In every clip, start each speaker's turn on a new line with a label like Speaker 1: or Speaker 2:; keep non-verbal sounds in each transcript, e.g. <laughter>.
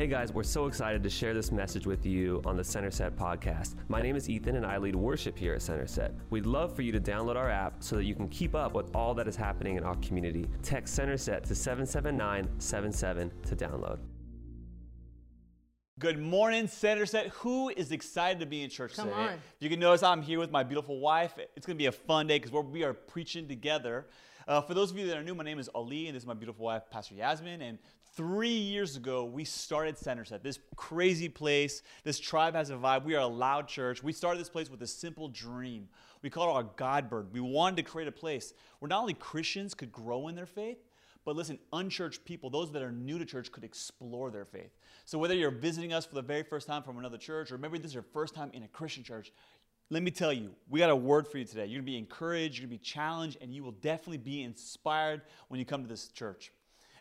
Speaker 1: Hey guys, we're so excited to share this message with you on the Center Set podcast. My name is Ethan and I lead worship here at Center Set. We'd love for you to download our app so that you can keep up with all that is happening in our community. Text Center Set to 77977 to download.
Speaker 2: Good morning, Center Set. Who is excited to be in church
Speaker 3: Come
Speaker 2: today?
Speaker 3: on.
Speaker 2: You can notice I'm here with my beautiful wife. It's going to be a fun day because we are preaching together. Uh, for those of you that are new, my name is Ali, and this is my beautiful wife, Pastor Yasmin. And three years ago, we started Center Set, this crazy place. This tribe has a vibe. We are a loud church. We started this place with a simple dream. We called it our God bird. We wanted to create a place where not only Christians could grow in their faith, but listen, unchurched people, those that are new to church, could explore their faith. So whether you're visiting us for the very first time from another church, or maybe this is your first time in a Christian church, let me tell you, we got a word for you today. You're gonna be encouraged, you're gonna be challenged, and you will definitely be inspired when you come to this church.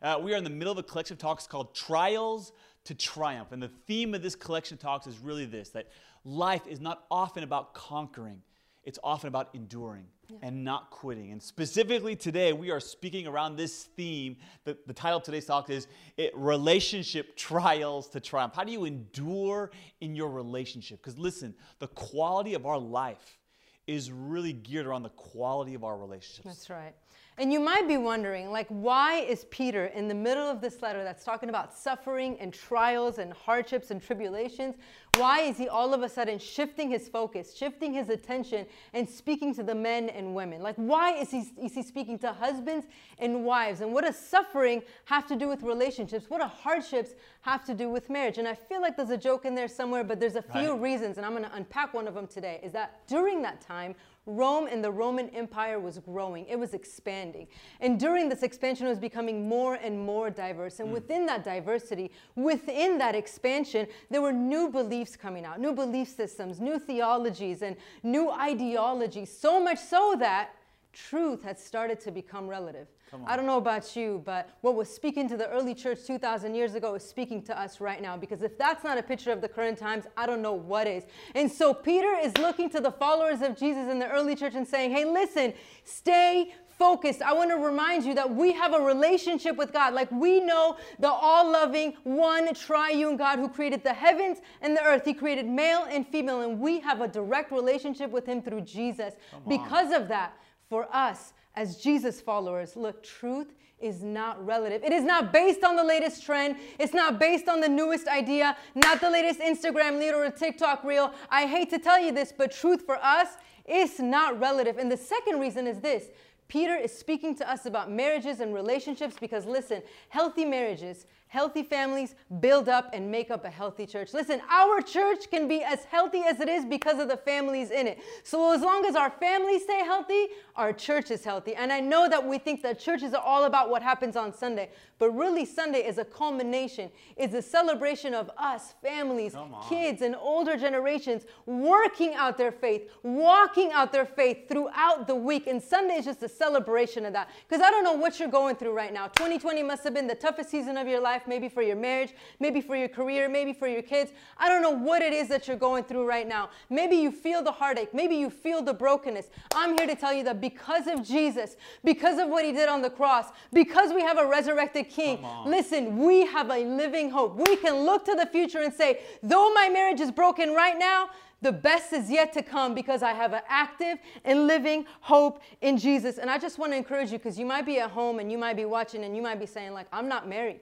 Speaker 2: Uh, we are in the middle of a collection of talks called Trials to Triumph. And the theme of this collection of talks is really this that life is not often about conquering, it's often about enduring and not quitting. And specifically today, we are speaking around this theme. The, the title of today's talk is it, Relationship Trials to Triumph. How do you endure in your relationship? Because listen, the quality of our life is really geared around the quality of our relationships.
Speaker 3: That's right. And you might be wondering, like, why is Peter in the middle of this letter that's talking about suffering and trials and hardships and tribulations? Why is he all of a sudden shifting his focus, shifting his attention, and speaking to the men and women? Like, why is he, is he speaking to husbands and wives? And what does suffering have to do with relationships? What do hardships have to do with marriage? And I feel like there's a joke in there somewhere, but there's a few
Speaker 2: Right.
Speaker 3: reasons, and I'm going to unpack one of them today. Is that during that time, Rome and the Roman Empire was growing, it was expanding. And during this expansion, it was becoming more and more diverse. And hmm. within that diversity, within that expansion, there were new beliefs coming out, new belief systems, new theologies, and new ideologies. So much so that truth had started to become relative. I don't know about you, but what was speaking to the early church 2,000 years ago is speaking to us right now. Because if that's not a picture of the current times, I don't know what is. And so Peter is looking to the followers of Jesus in the early church and saying, hey, listen, stay focused. I want to remind you that we have a relationship with God. Like we know the all loving, one triune God who created the heavens and the earth. He created male and female, and we have a direct relationship with Him through Jesus. Because of that, for us as Jesus followers, look, truth is not relative. It is not based on the latest trend. It's not based on the newest idea, not the latest Instagram lead or a TikTok reel. I hate to tell you this, but truth for us is not relative. And the second reason is this Peter is speaking to us about marriages and relationships because, listen, healthy marriages, healthy families build up and make up a healthy church. Listen, our church can be as healthy as it is because of the families in it. So, as long as our families stay healthy, our church is healthy. And I know that we think that churches are all about what happens on Sunday, but really, Sunday is a culmination, is a celebration of us, families, kids, and older generations working out their faith, walking out their faith throughout the week. And Sunday is just a celebration of that. Because I don't know what you're going through right now. 2020 must have been the toughest season of your life, maybe for your marriage, maybe for your career, maybe for your kids. I don't know what it is that you're going through right now. Maybe you feel the heartache, maybe you feel the brokenness. I'm here to tell you that because of Jesus, because of what he did on the cross, because we have a resurrected king, listen, we have a living hope. We can look to the future and say, though my marriage is broken right now, the best is yet to come because I have an active and living hope in Jesus. And I just want to encourage you because you might be at home and you might be watching and you might be saying, like, I'm not married.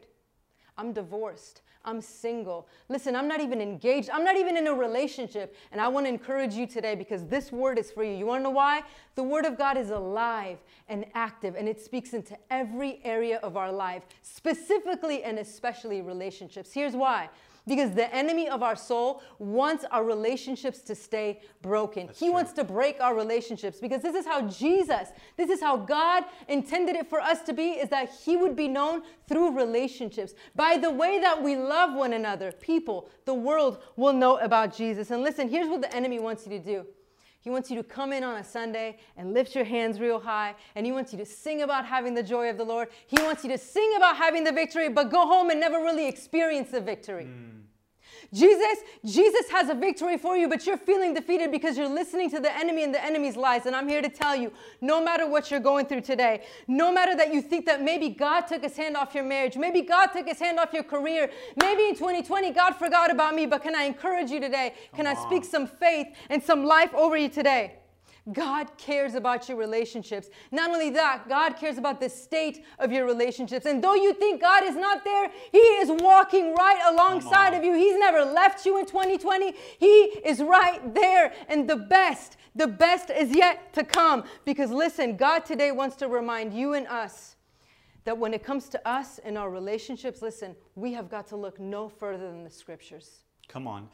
Speaker 3: I'm divorced. I'm single. Listen, I'm not even engaged. I'm not even in a relationship. And I want to encourage you today because this word is for you. You want to know why? The word of God is alive and active and it speaks into every area of our life, specifically and especially relationships. Here's why. Because the enemy of our soul wants our relationships to stay broken. he
Speaker 2: true.
Speaker 3: wants to break our relationships because this is how Jesus, this is how God intended it for us to be, is that He would be known through relationships. By the way that we love one another, people, the world will know about Jesus. And listen, here's what the enemy wants you to do. He wants you to come in on a Sunday and lift your hands real high, and he wants you to sing about having the joy of the Lord. He wants you to sing about having the victory, but go home and never really experience the victory. Hmm. Jesus, Jesus has a victory for you, but you're feeling defeated because you're listening to the enemy and the enemy's lies. And I'm here to tell you, no matter what you're going through today, no matter that you think that maybe God took his hand off your marriage, maybe God took his hand off your career, maybe in 2020 God forgot about me, but can I encourage you today? Can Come I speak on. some faith and some life over you today? God cares about your relationships. Not only that, God cares about the state of your relationships. And though you think God is not there, He is walking right alongside of you. He's never left you in 2020. He is right there. And the best, the best is yet to come. Because listen, God today wants to remind you and us that when it comes to us and our relationships, listen, we have got to look no further than the scriptures.
Speaker 2: Come on.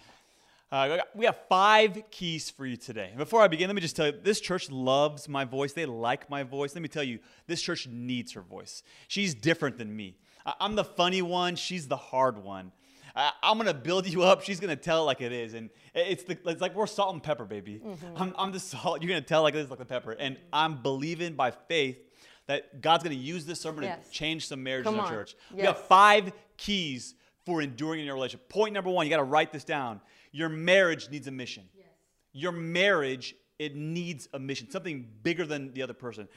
Speaker 2: Uh, we have five keys for you today. Before I begin, let me just tell you this church loves my voice. They like my voice. Let me tell you, this church needs her voice. She's different than me. I'm the funny one, she's the hard one. I'm gonna build you up. She's gonna tell it like it is, and it's the, it's like we're salt and pepper, baby. Mm-hmm. I'm, I'm the salt. You're gonna tell like this, like the pepper, and I'm believing by faith that God's gonna use this sermon yes. to change some marriages in our on. church. Yes. We have five keys for enduring in your relationship. Point number one, you gotta write this down. Your marriage needs a mission. Yes. Your marriage, it needs a mission, something bigger than the other person.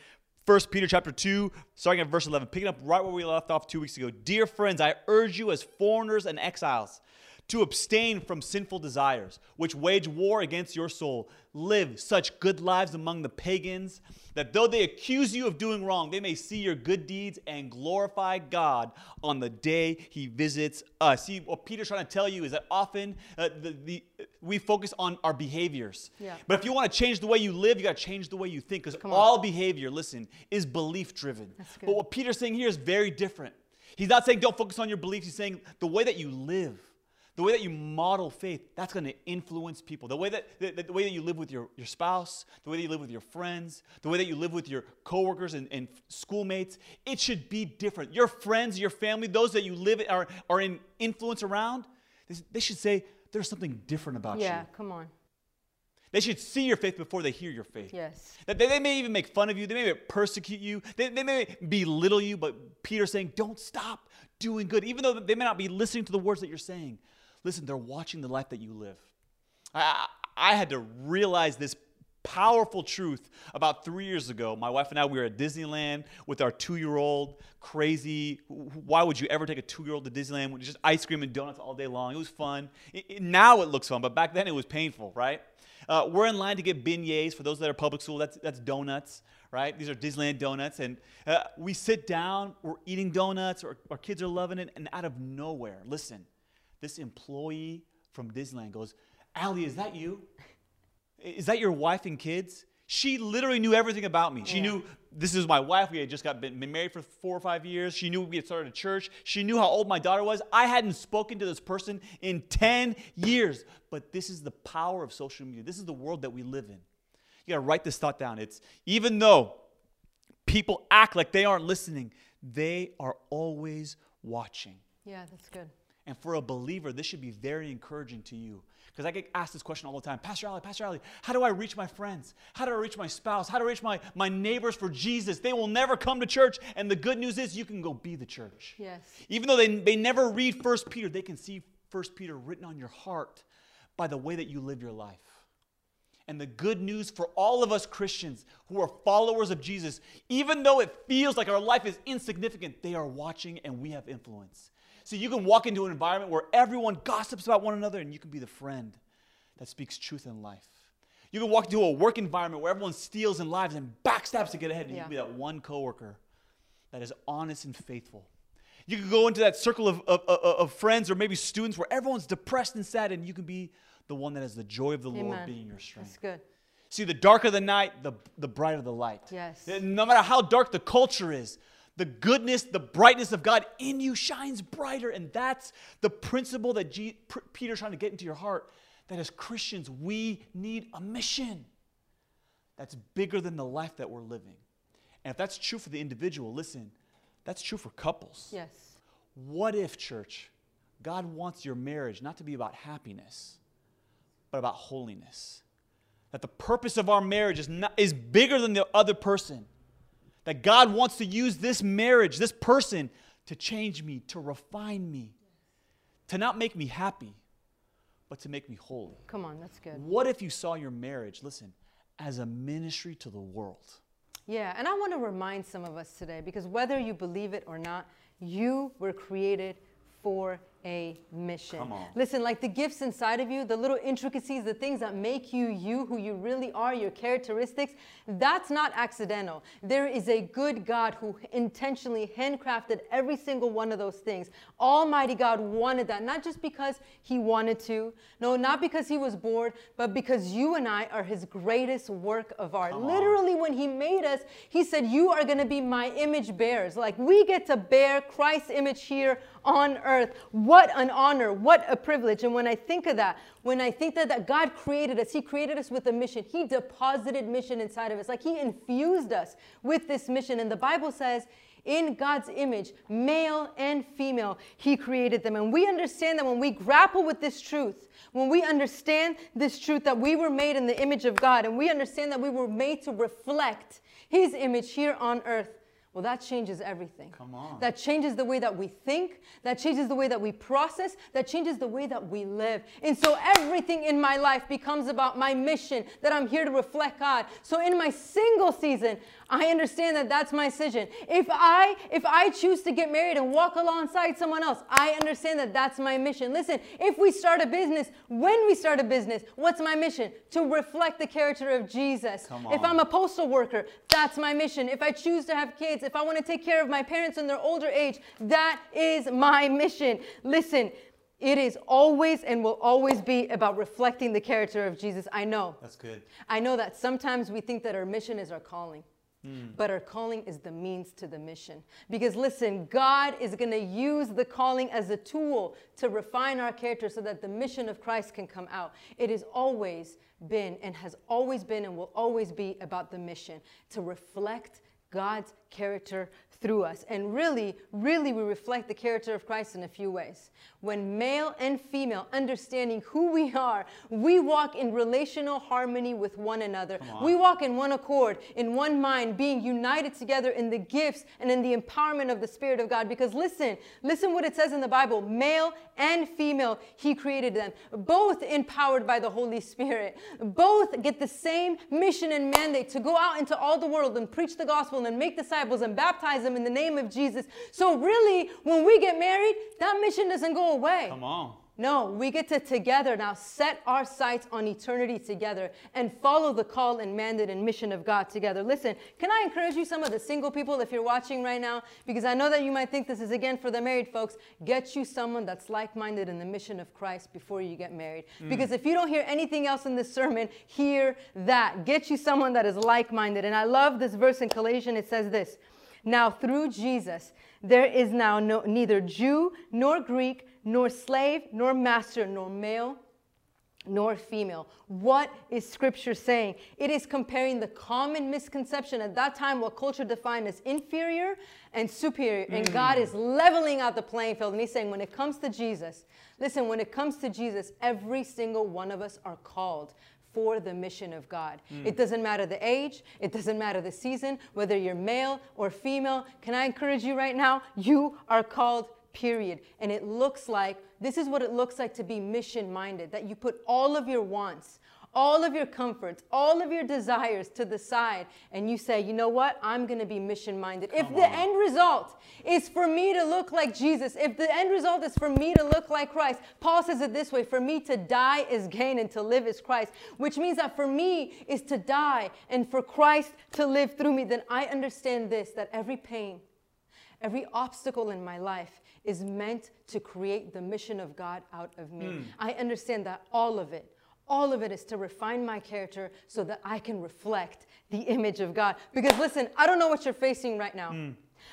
Speaker 2: First Peter chapter 2, starting at verse 11, picking up right where we left off two weeks ago. Dear friends, I urge you as foreigners and exiles to abstain from sinful desires, which wage war against your soul. Live such good lives among the pagans that though they accuse you of doing wrong, they may see your good deeds and glorify God on the day he visits us. See, what Peter's trying to tell you is that often uh, the, the, we focus on our behaviors. Yeah. But if you want to change the way you live, you got to change the way you think because all behavior, listen, is belief driven. But what Peter's saying here is very different. He's not saying don't focus on your beliefs, he's saying the way that you live the way that you model faith, that's going to influence people. The way that, the, the, way that you live with your, your spouse, the way that you live with your friends, the way that you live with your coworkers and, and schoolmates, it should be different. Your friends, your family, those that you live are, are in influence around, they they should say, there's something different about
Speaker 3: yeah,
Speaker 2: you.
Speaker 3: Yeah, come on.
Speaker 2: They should see your faith before they hear your faith.
Speaker 3: Yes.
Speaker 2: That they, they may even make fun of you. They may persecute you. They, they may belittle you. But Peter's saying, don't stop doing good, even though they may not be listening to the words that you're saying. Listen, they're watching the life that you live. I, I had to realize this powerful truth about three years ago. My wife and I, we were at Disneyland with our two year old, crazy. Why would you ever take a two year old to Disneyland? With just ice cream and donuts all day long. It was fun. It, it, now it looks fun, but back then it was painful, right? Uh, we're in line to get beignets. For those that are public school, that's, that's donuts, right? These are Disneyland donuts. And uh, we sit down, we're eating donuts, our, our kids are loving it, and out of nowhere, listen, this employee from Disneyland goes, Allie, is that you? Is that your wife and kids? She literally knew everything about me. She yeah. knew this is my wife. We had just got been married for four or five years. She knew we had started a church. She knew how old my daughter was. I hadn't spoken to this person in 10 years. But this is the power of social media. This is the world that we live in. You gotta write this thought down. It's even though people act like they aren't listening, they are always watching.
Speaker 3: Yeah, that's good.
Speaker 2: And for a believer, this should be very encouraging to you. Because I get asked this question all the time Pastor Ali, Pastor Ali, how do I reach my friends? How do I reach my spouse? How do I reach my, my neighbors for Jesus? They will never come to church. And the good news is you can go be the church.
Speaker 3: Yes.
Speaker 2: Even though they, they never read First Peter, they can see First Peter written on your heart by the way that you live your life. And the good news for all of us Christians who are followers of Jesus, even though it feels like our life is insignificant, they are watching and we have influence. So you can walk into an environment where everyone gossips about one another and you can be the friend that speaks truth in life. You can walk into a work environment where everyone steals and lies and backstabs to get ahead, and yeah. you can be that one coworker that is honest and faithful. You can go into that circle of, of, of, of, friends or maybe students where everyone's depressed and sad, and you can be the one that has the joy of the Amen. Lord being your strength.
Speaker 3: That's good.
Speaker 2: See, the darker the night, the, the brighter the light.
Speaker 3: Yes.
Speaker 2: No matter how dark the culture is, the goodness, the brightness of God in you shines brighter. And that's the principle that G- P- Peter's trying to get into your heart. That as Christians, we need a mission that's bigger than the life that we're living. And if that's true for the individual, listen, that's true for couples.
Speaker 3: Yes.
Speaker 2: What if, church, God wants your marriage not to be about happiness, but about holiness? That the purpose of our marriage is, not, is bigger than the other person that God wants to use this marriage, this person, to change me, to refine me, to not make me happy, but to make me holy.
Speaker 3: Come on, that's good.
Speaker 2: What if you saw your marriage, listen, as a ministry to the world?
Speaker 3: Yeah, and I want to remind some of us today because whether you believe it or not, you were created for a mission.
Speaker 2: Come on.
Speaker 3: Listen, like the gifts inside of you, the little intricacies, the things that make you you, who you really are, your characteristics, that's not accidental. There is a good God who intentionally handcrafted every single one of those things. Almighty God wanted that, not just because he wanted to, no, not because he was bored, but because you and I are his greatest work of art.
Speaker 2: Come on.
Speaker 3: Literally, when he made us, he said, You are going to be my image bearers. Like we get to bear Christ's image here on earth. What an honor, what a privilege. And when I think of that, when I think that, that God created us, He created us with a mission. He deposited mission inside of us. Like He infused us with this mission. And the Bible says, in God's image, male and female, He created them. And we understand that when we grapple with this truth, when we understand this truth that we were made in the image of God, and we understand that we were made to reflect His image here on earth, well, that changes everything.
Speaker 2: Come on.
Speaker 3: That changes the way that we think. That changes the way that we process. That changes the way that we live. And so everything in my life becomes about my mission that I'm here to reflect God. So in my single season, I understand that that's my decision. If I if I choose to get married and walk alongside someone else, I understand that that's my mission. Listen, if we start a business, when we start a business, what's my mission? To reflect the character of Jesus.
Speaker 2: Come
Speaker 3: If. I'm a postal worker, that's my mission. If I choose to have kids, if I want to take care of my parents in their older age, that is my mission. Listen, it is always and will always be about reflecting the character of Jesus. I know.
Speaker 2: That's good.
Speaker 3: I know that sometimes we think that our mission is our calling. Mm. But our calling is the means to the mission. Because listen, God is going to use the calling as a tool to refine our character so that the mission of Christ can come out. It has always been and has always been and will always be about the mission to reflect God's character through us. And really, really, we reflect the character of Christ in a few ways. When male and female, understanding who we are, we walk in relational harmony with one another. We walk in one accord, in one mind, being united together in the gifts and in the empowerment of the Spirit of God. Because listen, listen what it says in the Bible male and female, He created them, both empowered by the Holy Spirit. Both get the same mission and mandate to go out into all the world and preach the gospel and make disciples and baptize them in the name of Jesus. So, really, when we get married, that mission doesn't go away.
Speaker 2: Come on.
Speaker 3: No, we get to together now set our sights on eternity together and follow the call and mandate and mission of God together. Listen, can I encourage you, some of the single people, if you're watching right now, because I know that you might think this is again for the married folks, get you someone that's like minded in the mission of Christ before you get married. Mm. Because if you don't hear anything else in this sermon, hear that. Get you someone that is like minded. And I love this verse in Galatians, it says this. Now, through Jesus, there is now no, neither Jew nor Greek, nor slave, nor master, nor male, nor female. What is scripture saying? It is comparing the common misconception at that time, what culture defined as inferior and superior. And hmm. God is leveling out the playing field. And He's saying, when it comes to Jesus, listen, when it comes to Jesus, every single one of us are called for the mission of God. Hmm. It doesn't matter the age, it doesn't matter the season, whether you're male or female. Can I encourage you right now? You are called period. And it looks like this is what it looks like to be mission minded that you put all of your wants, all of your comforts, all of your desires to the side, and you say, you know what? I'm going to be mission minded. If the end result is for me to look like Jesus, if the end result is for me to look like Christ, Paul says it this way for me to die is gain and to live is Christ, which means that for me is to die and for Christ to live through me, then I understand this that every pain, Every obstacle in my life is meant to create the mission of God out of me. Hmm. I understand that all of it, all of it is to refine my character so that I can reflect the image of God. Because listen, I don't know what you're facing right now. Hmm.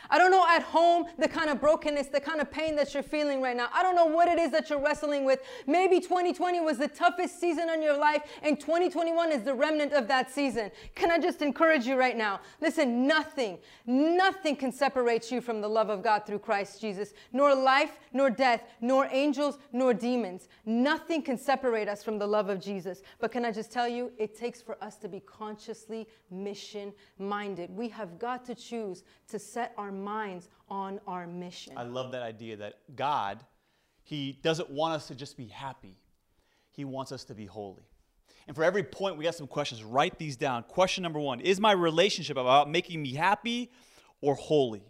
Speaker 3: I don't know at home the kind of brokenness, the kind of pain that you're feeling right now. I don't know what it is that you're wrestling with. Maybe 2020 was the toughest season in your life, and 2021 is the remnant of that season. Can I just encourage you right now? Listen, nothing, nothing can separate you from the love of God through Christ Jesus. Nor life, nor death, nor angels, nor demons. Nothing can separate us from the love of Jesus. But can I just tell you, it takes for us to be consciously mission minded. We have got to choose to set our minds on our mission.
Speaker 2: I love that idea that God, He doesn't want us to just be happy. He wants us to be holy. And for every point, we got some questions. Write these down. Question number one Is my relationship about making me happy or holy?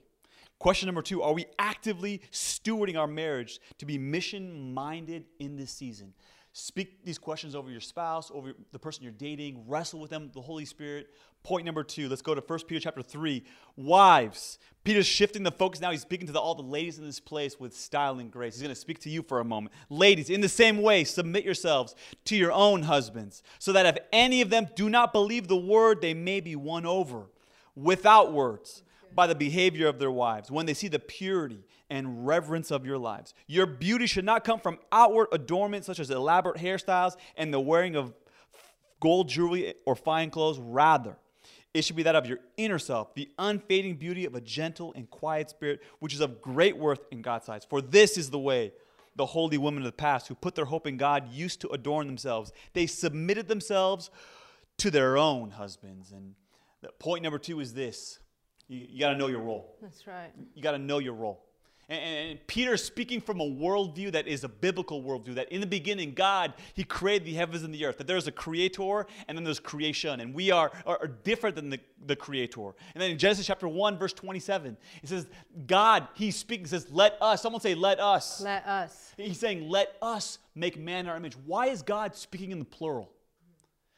Speaker 2: Question number two Are we actively stewarding our marriage to be mission minded in this season? Speak these questions over your spouse, over the person you're dating, wrestle with them, the Holy Spirit. Point number two, let's go to 1 Peter chapter 3. Wives. Peter's shifting the focus now. He's speaking to the, all the ladies in this place with style and grace. He's going to speak to you for a moment. Ladies, in the same way, submit yourselves to your own husbands, so that if any of them do not believe the word, they may be won over without words by the behavior of their wives when they see the purity and reverence of your lives. Your beauty should not come from outward adornment, such as elaborate hairstyles and the wearing of gold jewelry or fine clothes. Rather, it should be that of your inner self, the unfading beauty of a gentle and quiet spirit, which is of great worth in God's eyes. For this is the way the holy women of the past who put their hope in God used to adorn themselves. They submitted themselves to their own husbands. And point number two is this you, you got to know your role.
Speaker 3: That's right.
Speaker 2: You got to know your role. And, Peter speaking from a worldview that is a biblical worldview, that in the beginning, God, He created the heavens and the earth, that there's a creator and then there's creation, and we are, are, are different than the, the creator. And then in Genesis chapter 1, verse 27, it says, God, He's speaking, says, let us, someone say, let us.
Speaker 3: Let us.
Speaker 2: He's saying, let us make man in our image. Why is God speaking in the plural?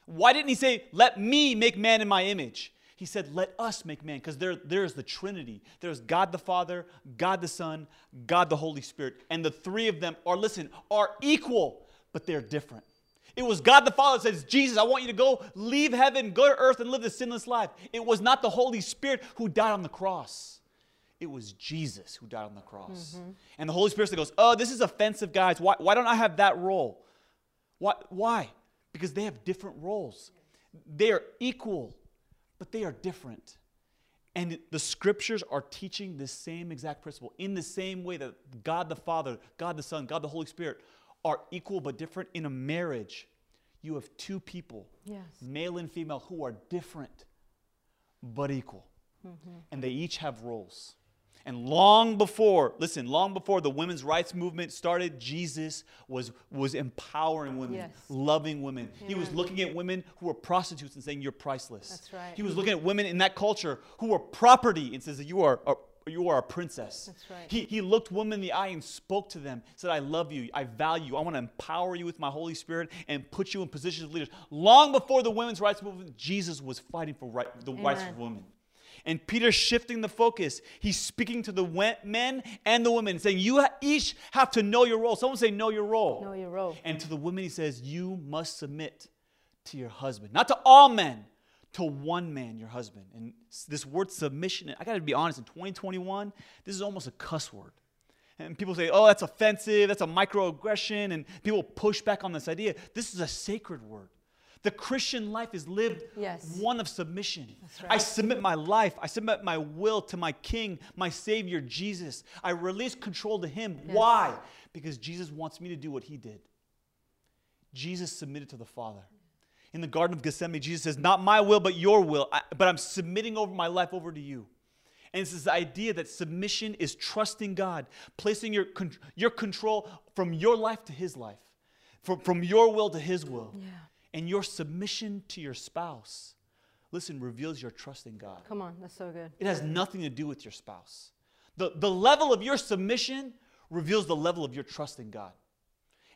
Speaker 2: Why didn't He say, let me make man in my image? He said, Let us make man, because there, there's the Trinity. There's God the Father, God the Son, God the Holy Spirit. And the three of them are, listen, are equal, but they're different. It was God the Father that says, Jesus, I want you to go leave heaven, go to earth, and live the sinless life. It was not the Holy Spirit who died on the cross. It was Jesus who died on the cross. Mm-hmm. And the Holy Spirit goes, Oh, this is offensive, guys. Why, why don't I have that role? Why? why? Because they have different roles. They are equal but they are different. And the scriptures are teaching the same exact principle in the same way that God the Father, God the Son, God the Holy Spirit are equal but different in a marriage. You have two people,
Speaker 3: yes.
Speaker 2: male and female, who are different but equal. Mm-hmm. And they each have roles. And long before, listen, long before the women's rights movement started, Jesus was, was empowering women,
Speaker 3: yes.
Speaker 2: loving women. Amen. He was looking at women who were prostitutes and saying, You're priceless.
Speaker 3: That's right.
Speaker 2: He was looking at women in that culture who were property and says, You are, are you are a princess.
Speaker 3: That's right.
Speaker 2: He, he looked women in the eye and spoke to them, said, I love you, I value you, I want to empower you with my Holy Spirit and put you in positions of leadership. Long before the women's rights movement, Jesus was fighting for right, the Amen. rights of women. And Peter's shifting the focus. He's speaking to the men and the women, saying, You each have to know your role. Someone say, Know your role.
Speaker 3: Know your role.
Speaker 2: And to the women, he says, You must submit to your husband. Not to all men, to one man, your husband. And this word submission, I got to be honest, in 2021, this is almost a cuss word. And people say, oh, that's offensive, that's a microaggression, and people push back on this idea. This is a sacred word. The Christian life is lived
Speaker 3: yes.
Speaker 2: one of submission.
Speaker 3: Right.
Speaker 2: I submit my life, I submit my will to my King, my Savior, Jesus. I release control to Him. Yes. Why? Because Jesus wants me to do what He did. Jesus submitted to the Father. In the Garden of Gethsemane, Jesus says, Not my will, but your will. I, but I'm submitting over my life over to you. And it's this idea that submission is trusting God, placing your, your control from your life to His life, from, from your will to His will.
Speaker 3: Yeah.
Speaker 2: And your submission to your spouse, listen, reveals your trust in God.
Speaker 3: Come on, that's so good.
Speaker 2: It has nothing to do with your spouse. The, the level of your submission reveals the level of your trust in God.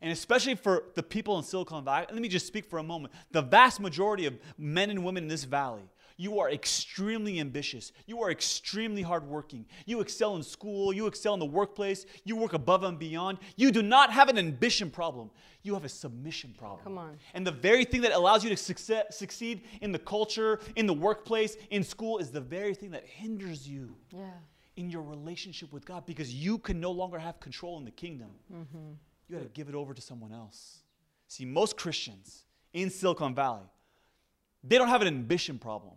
Speaker 2: And especially for the people in Silicon Valley, let me just speak for a moment. The vast majority of men and women in this valley you are extremely ambitious. You are extremely hardworking. You excel in school. You excel in the workplace. You work above and beyond. You do not have an ambition problem. You have a submission problem.
Speaker 3: Come on.
Speaker 2: And the very thing that allows you to succeed, succeed in the culture, in the workplace, in school is the very thing that hinders you.
Speaker 3: Yeah.
Speaker 2: In your relationship with God, because you can no longer have control in the kingdom.
Speaker 3: Mm-hmm.
Speaker 2: You got to give it over to someone else. See, most Christians in Silicon Valley, they don't have an ambition problem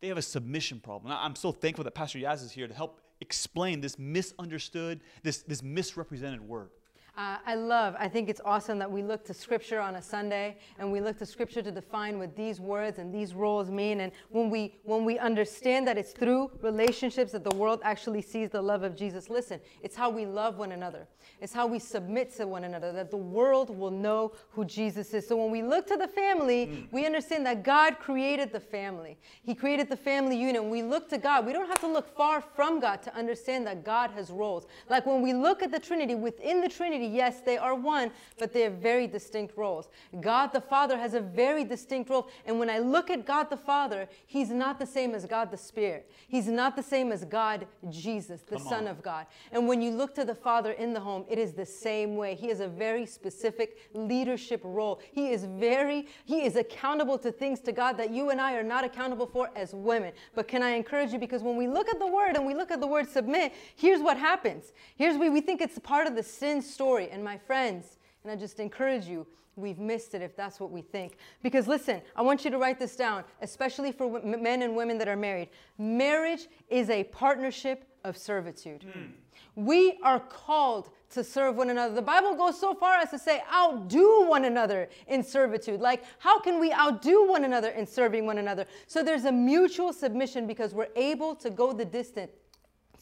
Speaker 2: they have a submission problem. I'm so thankful that Pastor Yaz is here to help explain this misunderstood, this, this misrepresented word.
Speaker 3: Uh, I love, I think it's awesome that we look to scripture on a Sunday and we look to scripture to define what these words and these roles mean. And when we, when we understand that it's through relationships that the world actually sees the love of Jesus, listen, it's how we love one another. It's how we submit to one another, that the world will know who Jesus is. So when we look to the family, mm. we understand that God created the family. He created the family unit. When we look to God, we don't have to look far from God to understand that God has roles. Like when we look at the Trinity, within the Trinity, yes, they are one, but they have very distinct roles. God the Father has a very distinct role. And when I look at God the Father, He's not the same as God the Spirit. He's not the same as God Jesus, the Come Son on. of God. And when you look to the Father in the home, it is the same way. He has a very specific leadership role. He is very, He is accountable to things to God that you and I are not accountable for as women. But can I encourage you? Because when we look at the word and we look at the word submit, here's what happens. Here's where we think it's part of the sin story. And my friends, and I just encourage you, we've missed it if that's what we think. Because listen, I want you to write this down, especially for men and women that are married. Marriage is a partnership of servitude. Mm. We are called to serve one another. The Bible goes so far as to say, outdo one another in servitude. Like, how can we outdo one another in serving one another? So there's a mutual submission because we're able to go the distance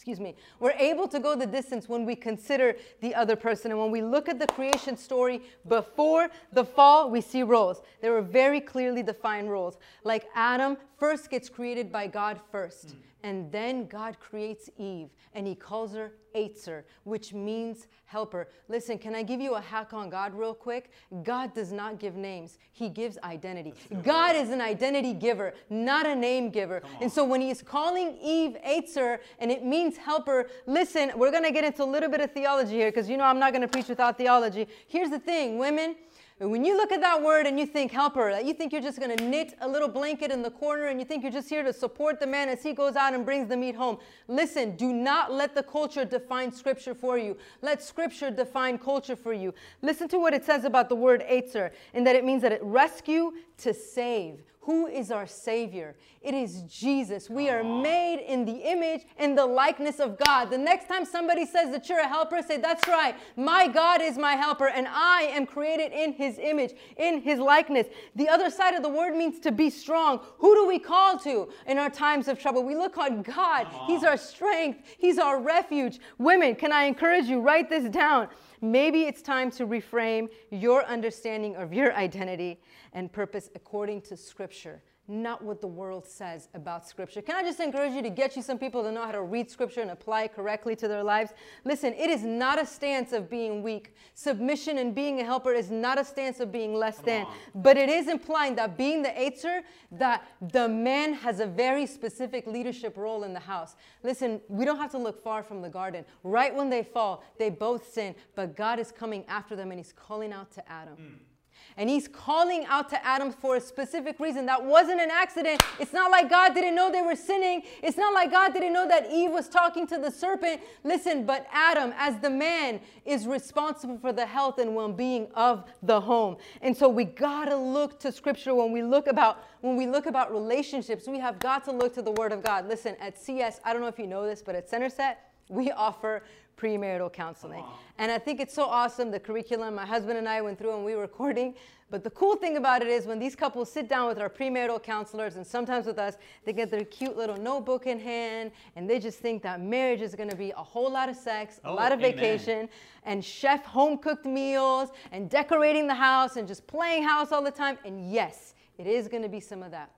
Speaker 3: excuse me, we're able to go the distance when we consider the other person. And when we look at the creation story before the fall, we see roles. There were very clearly defined roles. Like Adam first gets created by God first. Mm. And then God creates Eve and he calls her Eitzer, which means helper. Listen, can I give you a hack on God real quick? God does not give names, he gives identity. God is an identity giver, not a name giver. And so when he's calling Eve Eitzer and it means helper, listen, we're going to get into a little bit of theology here because you know I'm not going to preach without theology. Here's the thing, women, and when you look at that word and you think helper, that you think you're just going to knit a little blanket in the corner and you think you're just here to support the man as he goes out and brings the meat home. Listen, do not let the culture define scripture for you. Let scripture define culture for you. Listen to what it says about the word Eitzer, in that it means that it rescue to save. Who is our Savior? It is Jesus. We are made in the image and the likeness of God. The next time somebody says that you're a helper, say, That's right. My God is my helper, and I am created in His image, in His likeness. The other side of the word means to be strong. Who do we call to in our times of trouble? We look on God. He's our strength, He's our refuge. Women, can I encourage you? Write this down. Maybe it's time to reframe your understanding of your <laughs> identity and purpose according to Scripture not what the world says about Scripture. Can I just encourage you to get you some people to know how to read Scripture and apply it correctly to their lives? Listen, it is not a stance of being weak. Submission and being a helper is not a stance of being less Come than, on. but it is implying that being the Eitzer, that the man has a very specific leadership role in the house. Listen, we don't have to look far from the garden. Right when they fall, they both sin, but God is coming after them and He's calling out to Adam. Mm. And he's calling out to Adam for a specific reason. That wasn't an accident. It's not like God didn't know they were sinning. It's not like God didn't know that Eve was talking to the serpent. Listen, but Adam, as the man, is responsible for the health and well-being of the home. And so we gotta look to scripture when we look about when we look about relationships, we have got to look to the word of God. Listen, at CS, I don't know if you know this, but at Centerset, we offer premarital counseling. Uh-huh. And I think it's so awesome, the curriculum. My husband and I went through and we were recording. But the cool thing about it is when these couples sit down with our premarital counselors and sometimes with us, they get their cute little notebook in hand and they just think that marriage is going to be a whole lot of sex, a oh, lot of amen. vacation, and chef home cooked meals and decorating the house and just playing house all the time. And yes, it is going to be some of that.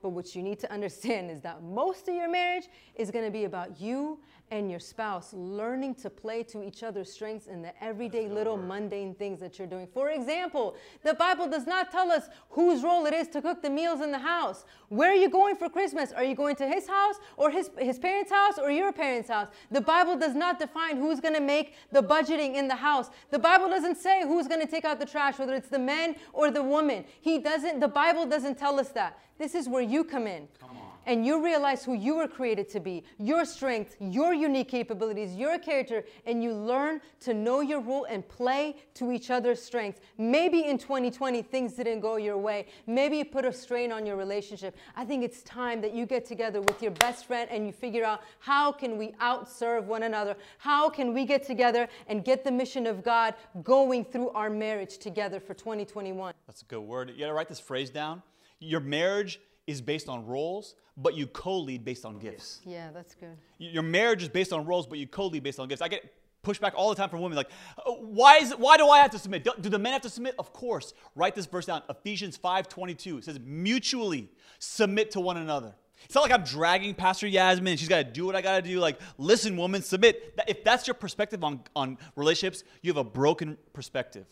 Speaker 3: But what you need to <laughs> understand is that most of your marriage is going to be about you and your spouse learning to play to each other's strengths in the everyday little mundane things that you're doing. For example, the Bible does not tell us whose role it is to cook the meals in the house. Where are you going for Christmas? Are you going to his house or his, his parents' house or your parents' house? The Bible does not define who's going to make the budgeting in the house. The Bible doesn't say who's going to take out the trash, whether it's the man or the woman. He doesn't, the Bible doesn't tell us that. This is where you come in. Come and you realize who you were created to be, your strengths, your unique capabilities, your character, and you learn to know your role and play to each other's strengths. Maybe in 2020 things didn't go your way. Maybe you put a strain on your relationship. I think it's time that you get together with your best friend and you figure out how can we outserve one another? How can we get together and get the mission of God going through our marriage together for 2021?
Speaker 2: That's a good word. You gotta write this phrase down. Your marriage is based on roles, but you co-lead based on gifts.
Speaker 3: Yeah, that's good.
Speaker 2: Your marriage is based on roles, but you co-lead based on gifts. I get pushback all the time from women like, "Uh, why is it, why do I have to submit? Do, do the men have to submit? Of course. Write this verse down. Ephesians 5:22. It says, mutually submit to one another. It's not like I'm dragging Pastor Yasmin. And she's got to do what I got to do. Like, listen, woman, submit. If that's your perspective on, on relationships, you have a broken perspective.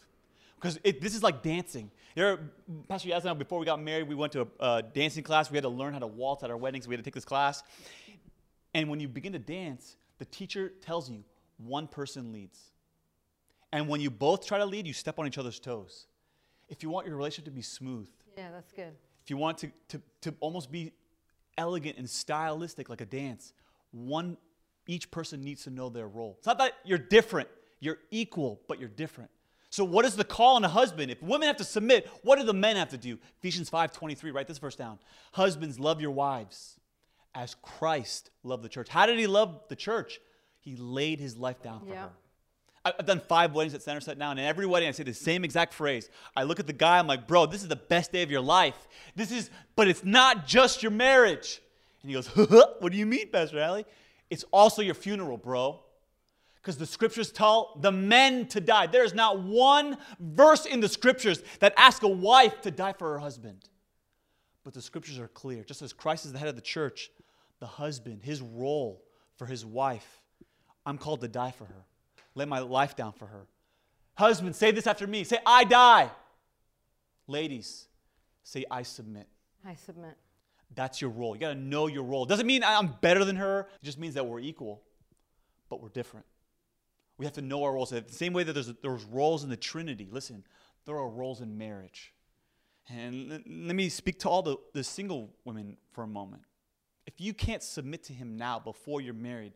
Speaker 2: Because this is like dancing. Know, Pastor Yasmin, before we got married, we went to a uh, dancing class. We had to learn how to waltz at our weddings. We had to take this class. And when you begin to dance, the teacher tells you one person leads. And when you both try to lead, you step on each other's toes. If you want your relationship to be smooth,
Speaker 3: Yeah, that's good.
Speaker 2: if you want to, to, to almost be elegant and stylistic like a dance, one each person needs to know their role. It's not that you're different, you're equal, but you're different. So what is the call on a husband? If women have to submit, what do the men have to do? Ephesians 5:23, write this verse down. Husbands, love your wives as Christ loved the church. How did he love the church? He laid his life down for
Speaker 3: Yeah.
Speaker 2: her. I've done five weddings at Center Set now, and in every wedding I say the same exact phrase. I look at the guy, I'm like, bro, this is the best day of your life. This is, but it's not just your marriage. And he goes, <laughs> what do you mean, Pastor Ali? It's also your funeral, bro. Because the scriptures tell the men to die. There is not one verse in the scriptures that asks a wife to die for her husband. But the scriptures are clear. Just as Christ is the head of the church, the husband, his role for his wife, I'm called to die for her. Lay my life down for her. Husband, say this after me. Say, I die. Ladies, say, I submit.
Speaker 3: I submit.
Speaker 2: That's your role. You got to know your role. Doesn't mean I'm better than her. It just means that we're equal, but we're different. We have to know our roles. The same way that there's, there's roles in the Trinity. Listen, there are roles in marriage. And let, me speak to all the, the single women for a moment. If you can't submit to him now before you're married,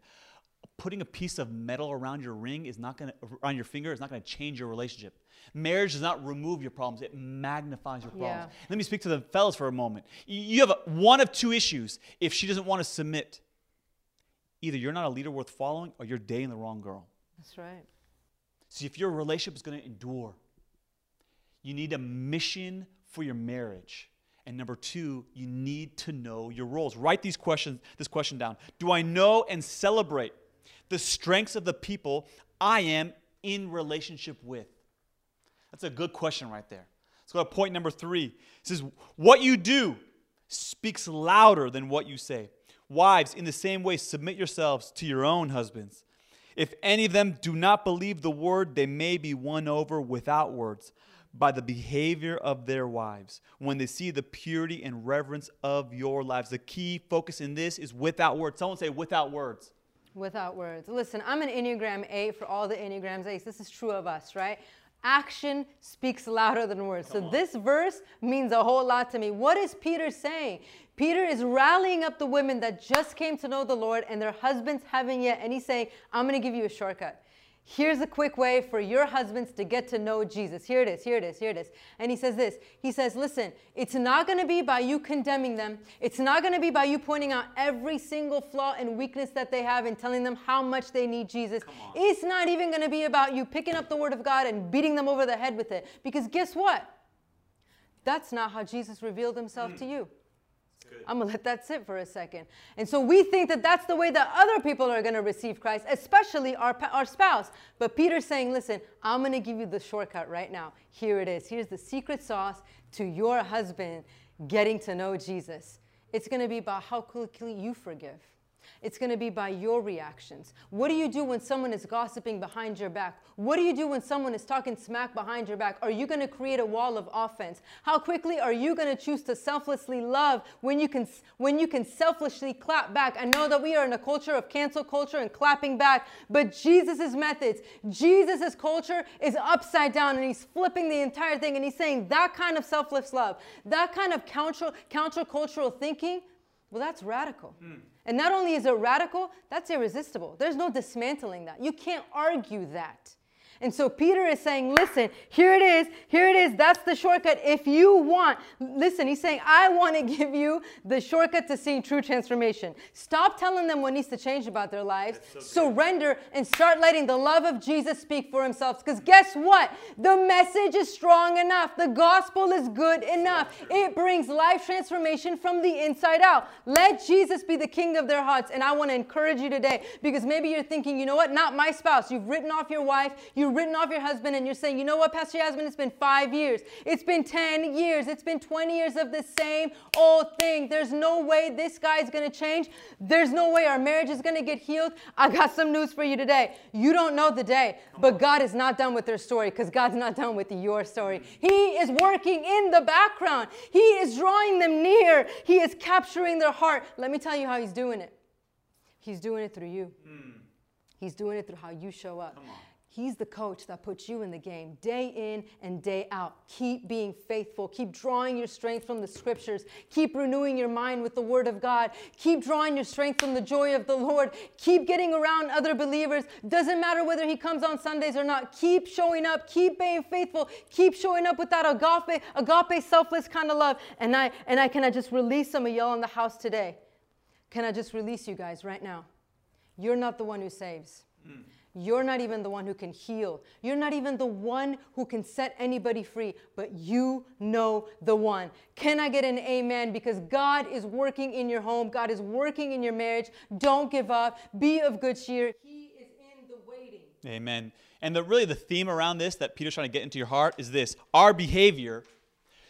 Speaker 2: putting a piece of metal around your ring is not going to around your finger is not going to change your relationship. Marriage does not remove your problems; it magnifies your problems.
Speaker 3: Yeah.
Speaker 2: Let me speak to the fellas for a moment. You- have one of two issues if she doesn't want to submit. Either you're not a leader worth following, or you're dating the wrong girl.
Speaker 3: That's right.
Speaker 2: See, if your relationship is going to endure, you need a mission for your marriage. And number two, you need to know your roles. Write these questions, this question down. Do I know and celebrate the strengths of the people I am in relationship with? That's a good question right there. Let's go to point number three. It says, What you do speaks louder than what you say. Wives, in the same way, submit yourselves to your own husbands. If any of them do not believe the word, they may be won over without words by the behavior of their wives when they see the purity and reverence of your lives. The key focus in this is without words. Someone say without words.
Speaker 3: Without words. Listen, I'm an Enneagram 8 for all the Enneagrams 8. This is true of us, right? Action speaks louder than words. So this verse means a whole lot to me. What is Peter saying? Peter is rallying up the women that just came to know the Lord and their husbands haven't yet. And he's saying, I'm going to give you a shortcut. Here's a quick way for your husbands to get to know Jesus. Here it is, here it is, here it is. And he says this He says, Listen, it's not going to be by you condemning them. It's not going to be by you pointing out every single flaw and weakness that they have and telling them how much they need Jesus. It's not even going to be about you picking up the word of God and beating them over the head with it. Because guess what? That's not how Jesus revealed himself mm. to you. I'm gonna let that sit for a second. And so we think that that's the way that other people are gonna receive Christ, especially our, our spouse. But Peter's saying, listen, I'm gonna give you the shortcut right now. Here it is. Here's the secret sauce to your husband getting to know Jesus. It's gonna be about how quickly you forgive. It's going to be by your reactions. What do you do when someone is gossiping behind your back? What do you do when someone is talking smack behind your back? Are you going to create a wall of offense? How quickly are you going to choose to selflessly love when you can when you can selfishly clap back? I know that we are in a culture of cancel culture and clapping back, but Jesus's methods, Jesus's culture is upside down and he's flipping the entire thing and he's saying that kind of selfless love, that kind of counter countercultural thinking Well, that's radical. Hmm. And not only is it radical, that's irresistible. There's no dismantling that. You can't argue that. And so Peter is saying, listen, here it is, here it is. That's the shortcut. If you want, listen, he's saying, I want to <laughs> give you the shortcut to seeing true transformation. Stop telling them what needs to change about their lives. So Surrender and start letting the love of Jesus speak for himself. Because guess what? The message is strong enough. The gospel is good enough. It brings life transformation from the inside out. Let Jesus be the king of their hearts. And I want to encourage you today because maybe you're thinking, you know what? Not my spouse. You've written off your wife. You written off your husband and you're saying, you know what, Pastor Yasmin, it's been five years. It's been 10 years. It's been 20 years of the same old thing. There's no way this guy is going to change. There's no way our marriage is going to get healed. I got some news for you today. You don't know the day, but God is not done with their story because God's not done with your story. He is working in the background, He is drawing them near, He is capturing their heart. Let me tell you how He's doing it. He's doing it through you. He's doing it through how you show up. He's the coach that puts you in the game day in and day out. Keep being faithful. Keep drawing your strength from the scriptures. Keep renewing your mind with the word of God. Keep drawing your strength from the joy of the Lord. Keep getting around other believers. Doesn't matter whether he comes on Sundays or not. Keep showing up. Keep being faithful. Keep showing up with that agape, agape, selfless kind of love. And I and I can I just release some of y'all in the house today. Can I just release you guys right now? You're not the one who saves. Hmm. You're not even the one who can heal. You're not even the one who can set anybody free, but you know the one. Can I get an amen? Because God is working in your home, God is working in your marriage. Don't give up. Be of good cheer. He is in the waiting.
Speaker 2: Amen. And the really the theme around this that Peter's trying to get into your heart is this: our behavior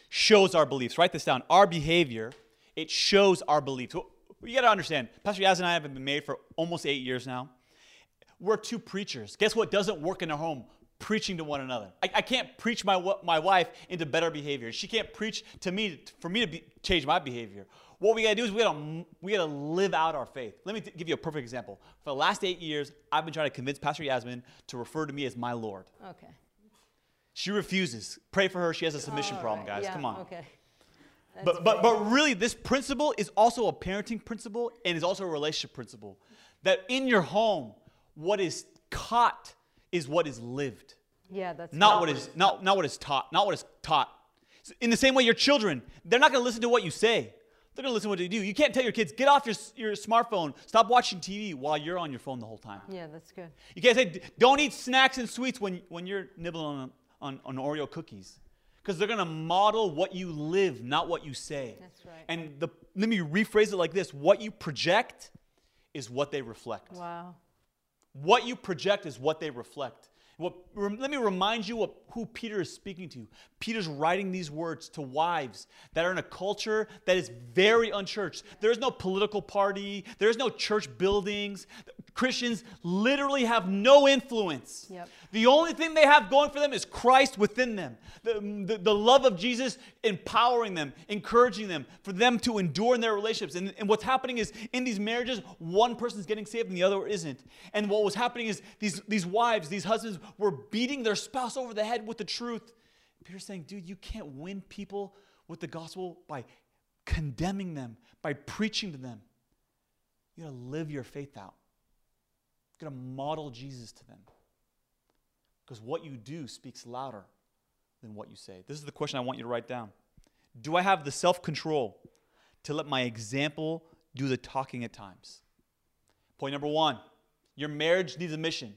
Speaker 2: shows our beliefs. Write this down. Our behavior it shows our beliefs. You got to understand. Pastor Yaz and I have been married for almost eight years now. We're two preachers. Guess what doesn't work in a home? Preaching to one another. I, I can't preach my my wife into better behavior. She can't preach to me for me to be, change my behavior. What we gotta do is we gotta we gotta live out our faith. Let me t- give you a perfect example. For the last eight years, I've been trying to convince Pastor Yasmin to refer to me as my Lord.
Speaker 3: Okay.
Speaker 2: She refuses. Pray for her. She has a submission
Speaker 3: All
Speaker 2: problem,
Speaker 3: right.
Speaker 2: guys.
Speaker 3: Yeah,
Speaker 2: Come on.
Speaker 3: Okay. That's
Speaker 2: But, but, but really, this principle is also a parenting principle and is also a relationship principle. That in your home, what is taught is what is lived,
Speaker 3: yeah, that's
Speaker 2: not what is not, not what is taught, not what is taught. In the same way, your children, they're not going to listen to what you say. They're going to listen to what you do. You can't tell your kids, get off your, your smartphone, stop watching TV while you're on your phone the whole time.
Speaker 3: Yeah, that's good.
Speaker 2: You can't say, don't eat snacks and sweets when, when you're nibbling on, on, on Oreo cookies. Because they're going to model what you live, not what you say.
Speaker 3: That's right.
Speaker 2: And the, let me rephrase it like this what you project is what they reflect.
Speaker 3: Wow.
Speaker 2: What you project is what they reflect. What, let me remind you of who Peter is speaking to. Peter's writing these words to wives that are in a culture that is very unchurched. There is no political party, there is no church buildings. Christians literally have no influence.
Speaker 3: Yep.
Speaker 2: The only thing they have going for them is Christ within them. The, the, the love of Jesus empowering them, encouraging them, for them to endure in their relationships. And, and what's happening is in these marriages, one person's getting saved and the other isn't. And what was happening is these, these wives, these husbands were beating their spouse over the head with the truth. Peter's saying, dude, you can't win people with the gospel by condemning them, by preaching to them. You gotta live your faith out. You gotta model Jesus to them. Because what you do speaks louder than what you say. This is the question I want you to write down. Do I have the self control to let my example do the talking at times? Point number one your marriage needs a mission.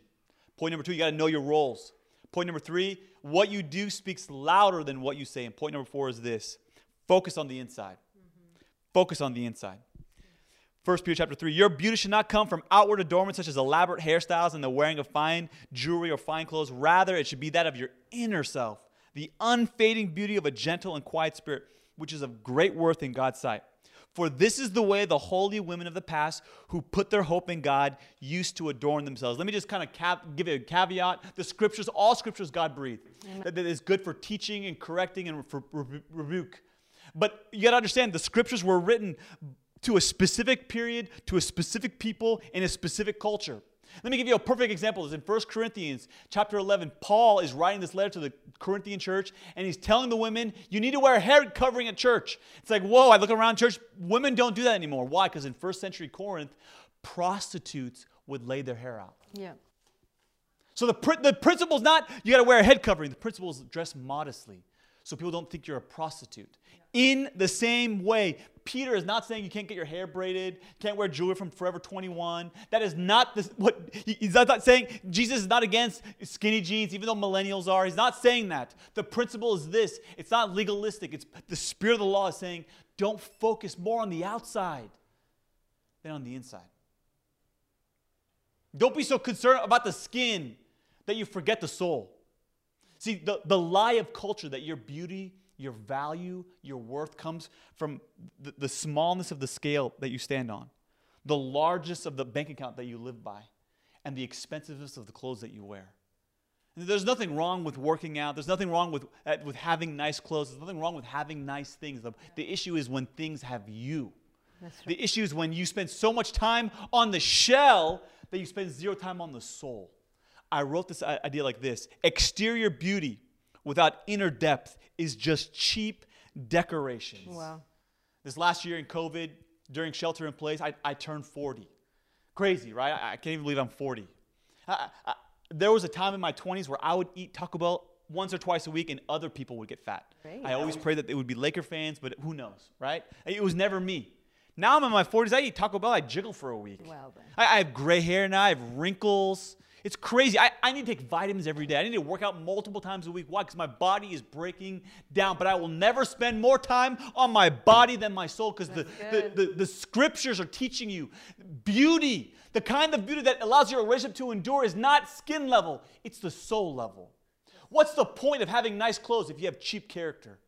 Speaker 2: Point number two, you got to know your roles. Point number three, what you do speaks louder than what you say. And point number four is this focus on the inside. Mm-hmm. Focus on the inside. 1 Peter chapter 3, your beauty should not come from outward adornment such as elaborate hairstyles and the wearing of fine jewelry or fine clothes. Rather, it should be that of your inner self, the unfading beauty of a gentle and quiet spirit, which is of great worth in God's sight. For this is the way the holy women of the past who put their hope in God used to adorn themselves. Let me just kind of cap- give you a caveat. The scriptures, all scriptures God breathed. That, that is good for teaching and correcting and for rebu- rebuke. But you got to understand the scriptures were written to a specific period, to a specific people, in a specific culture. Let me give you a perfect example. It's in 1 Corinthians chapter 11. Paul is writing this letter to the Corinthian church, and he's telling the women, you need to wear a hair covering at church. It's like, whoa, I look around church, women don't do that anymore. Why? Because in first century Corinth, prostitutes would lay their hair out.
Speaker 3: Yeah.
Speaker 2: So the, pr- the principle is not you got to wear a head covering. The principle is dress modestly so people don't think you're a prostitute. In the same way, Peter is not saying you can't get your hair braided, can't wear jewelry from Forever 21. That is not the, what he's not saying. Jesus is not against skinny jeans, even though millennials are. He's not saying that. The principle is this it's not legalistic. It's the spirit of the law is saying don't focus more on the outside than on the inside. Don't be so concerned about the skin that you forget the soul. See, the, the lie of culture that your beauty, your value, your worth comes from the, the smallness of the scale that you stand on, the largest of the bank account that you live by, and the expensiveness of the clothes that you wear. There's nothing wrong with working out. There's nothing wrong with, uh, with having nice clothes. There's nothing wrong with having nice things. The, the issue is when things have you.
Speaker 3: That's right.
Speaker 2: The issue is when you spend so much time on the shell that you spend zero time on the soul. I wrote this idea like this exterior beauty without inner depth is just cheap decorations.
Speaker 3: Wow.
Speaker 2: This last year in COVID, during shelter in place, I, I turned 40. Crazy, right? I, I can't even believe I'm 40. I, I, there was a time in my 20s where I would eat Taco Bell once or twice a week and other people would get fat.
Speaker 3: Great.
Speaker 2: I always prayed that they would be Laker fans, but who knows, right? It was never me. Now I'm in my 40s. I eat Taco Bell. I jiggle for a week.
Speaker 3: Well.
Speaker 2: I, I have gray hair now. I have wrinkles. It's crazy. I, I need to take vitamins every day. I need to work out multiple times a week. Why? Because my body is breaking down. But I will never spend more time on my body than my soul because the, the, the, the scriptures are teaching you beauty. The kind of beauty that allows your relationship to endure is not skin level, it's the soul level. What's the point of having nice clothes if you have cheap character?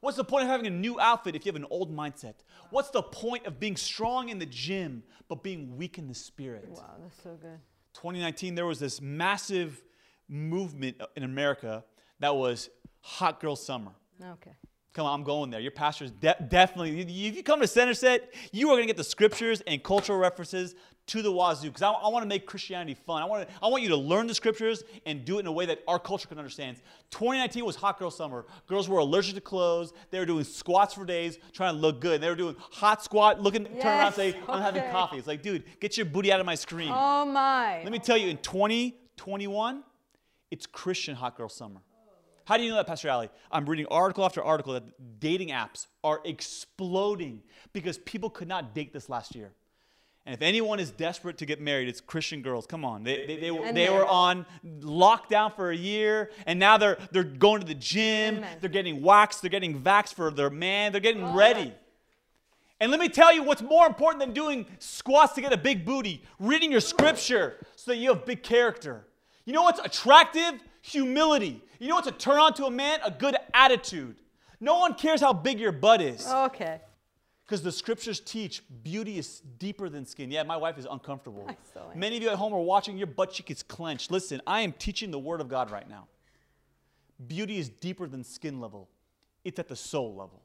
Speaker 2: What's the point of having a new outfit if you have an old mindset? What's the point of being strong in the gym but being weak in the spirit?
Speaker 3: Wow, that's so good.
Speaker 2: 2019, there was this massive movement in America that was hot girl summer.
Speaker 3: Okay.
Speaker 2: Come on, I'm going there. Your pastor's de- definitely, if you come to Center Set, you are going to get the scriptures and cultural references to the wazoo because I, I want to make Christianity fun. I want, to, I want you to learn the scriptures and do it in a way that our culture can understand. 2019 was hot girl summer. Girls were allergic to clothes. They were doing squats for days trying to look good. They were doing hot squat, looking, turn around and say,
Speaker 3: Yes,
Speaker 2: I'm having coffee. It's like, dude, get your booty out of my screen.
Speaker 3: Oh my.
Speaker 2: Let me tell you, in 2021, it's Christian hot girl summer. How do you know that, Pastor Ali? I'm reading article after article that dating apps are exploding because people could not date this last year. And if anyone is desperate to get married, it's Christian girls. Come on. They, they, they,
Speaker 3: were—they
Speaker 2: were on lockdown for a year, and now they're, they're going to the gym.
Speaker 3: Amen.
Speaker 2: They're getting waxed. They're getting vaxxed for their man. They're getting ready. And let me tell you what's more important than doing squats to get a big booty reading your scripture so that you have big character. You know what's attractive? Humility. You know what's a turn on to a man? A good attitude. No one cares how big your butt is
Speaker 3: Okay.
Speaker 2: Because the scriptures teach beauty is deeper than skin. Yeah, my wife is uncomfortable.
Speaker 3: I so am.
Speaker 2: Many of you at home are watching, your butt cheek is clenched. Listen, I am teaching the word of God right now. Beauty is deeper than skin level, it's at the soul level.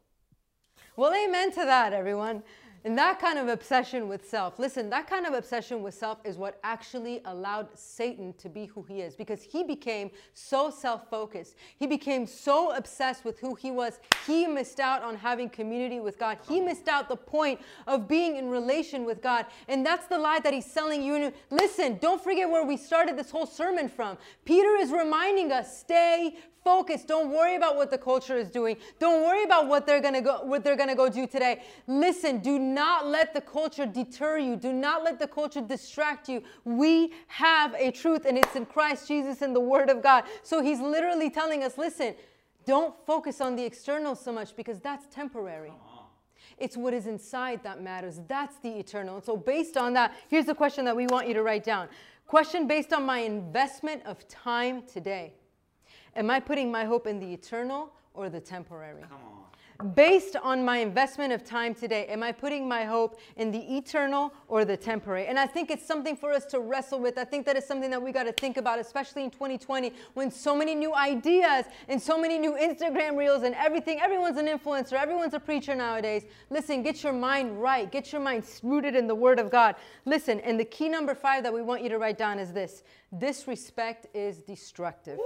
Speaker 3: Well, amen to that, everyone. And that kind of obsession with self, listen, that kind of obsession with self is what actually allowed Satan to be who he is because he became so self focused. He became so obsessed with who he was. He missed out on having community with God. He missed out the point of being in relation with God. And that's the lie that he's selling you. Listen, don't forget where we started this whole sermon from. Peter is reminding us stay focus. Don't worry about what the culture is doing. Don't worry about what they're gonna go what they're gonna go do today. Listen, do not let the culture deter you. Do not let the culture distract you. We have a truth, and it's in Christ Jesus and the Word of God. So he's literally telling us, listen, don't focus on the external so much because that's temporary. It's what is inside that matters. That's the eternal. And so, based on that, here's the question that we want you to write down. Question based on my investment of time today. Am I putting my hope in the eternal or the temporary? based on my investment of time today, am I putting my hope in the eternal or the temporary? And I think it's something for us to wrestle with. I think that is something that we got to think about, especially in 2020 when so many new ideas and so many new Instagram reels and everything, everyone's an influencer, everyone's a preacher nowadays. Listen, get your mind right, get your mind rooted in the Word of God. Listen, and the key number five that we want you to write down is this disrespect is destructive.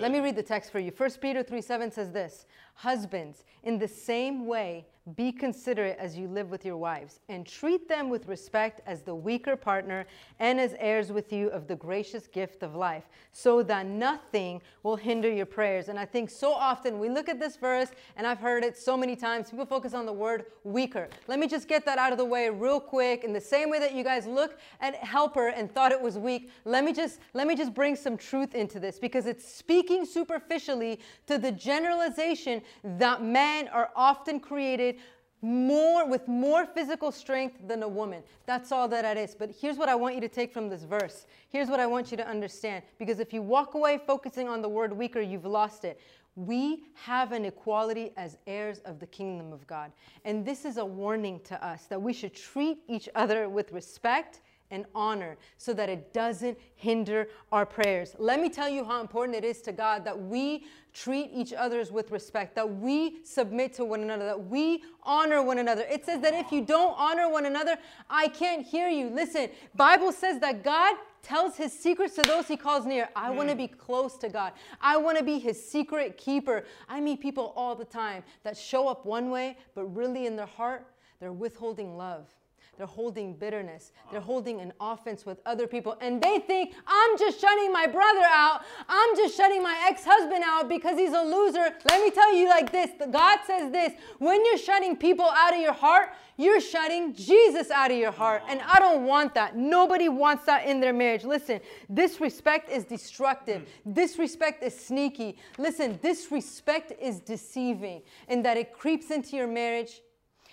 Speaker 3: Let me read the text for you. 1 Peter 3 7 says this Husbands, in the same way, be considerate as you live with your wives, and treat them with respect as the weaker partner and as heirs with you of the gracious gift of life, so that nothing will hinder your prayers. And I think so often we look at this verse, and I've heard it so many times, people focus on the word weaker. Let me just get that out of the way real quick. In the same way that you guys look at helper and thought it was weak, let me just let me just bring some truth into this because it's speaking superficially to the generalization that men are often created more with more physical strength than a woman. That's all that it is. But here's what I want you to take from this verse. Here's what I want you to understand. Because if you walk away focusing on the word weaker, you've lost it. We have an equality as heirs of the kingdom of God. And this is a warning to us that we should treat each other with respect and honor so that it doesn't hinder our prayers. Let me tell you how important it is to God that we treat each others with respect, that we submit to one another, that we honor one another. It says that if you don't honor one another, I can't hear you. Listen, Bible says that God tells his secrets to those he calls near. I hmm. want to be close to God. I want to be his secret keeper. I meet people all the time that show up one way, but really in their heart, they're withholding love. They're holding bitterness. They're holding an offense with other people. And they think, I'm just shutting my brother out. I'm just shutting my ex husband out because he's a loser. Let me tell you like this God says this when you're shutting people out of your heart, you're shutting Jesus out of your heart. And I don't want that. Nobody wants that in their marriage. Listen, disrespect is destructive, hmm. disrespect is sneaky. Listen, disrespect is deceiving in that it creeps into your marriage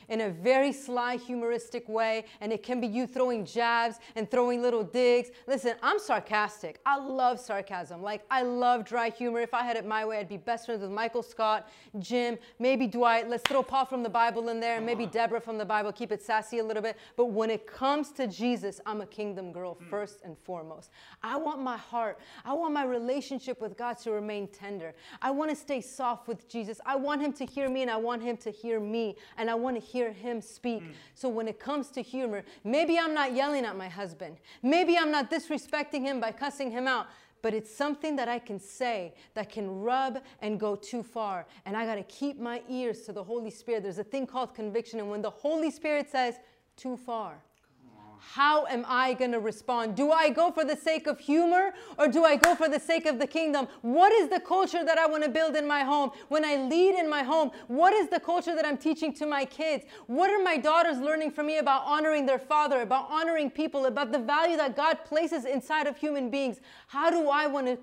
Speaker 3: in a very sly, humoristic way, and it can be you throwing jabs and throwing little digs. Listen, I'm sarcastic. I love sarcasm. Like, I love dry humor. If I had it my way, I'd be best friends with Michael Scott, Jim, maybe Dwight. Let's throw Paul from the Bible in there, and maybe Deborah from the Bible. Keep it sassy a little bit. But when it comes to Jesus, I'm a kingdom girl hmm. first and foremost. I want my heart, I want my relationship with God to remain tender. I want to stay soft with Jesus. I want Him to hear me, and I want Him to hear me, and I want to hear him speak. Mm. So when it comes to humor, maybe I'm not yelling at my husband. Maybe I'm not disrespecting him by cussing him out. But it's something that I can say that can rub and go too far. And I got to keep my ears to the Holy Spirit. There's a thing called conviction. And when the Holy Spirit says, too far, how am I going to respond? Do I go for the sake of humor or do I go for the sake of the kingdom? What is the culture that I want to build in my home? When I lead in my home, what is the culture that I'm teaching to my kids? What are my daughters learning from me about honoring their father, about honoring people, about the value that God places inside of human beings? How do I want to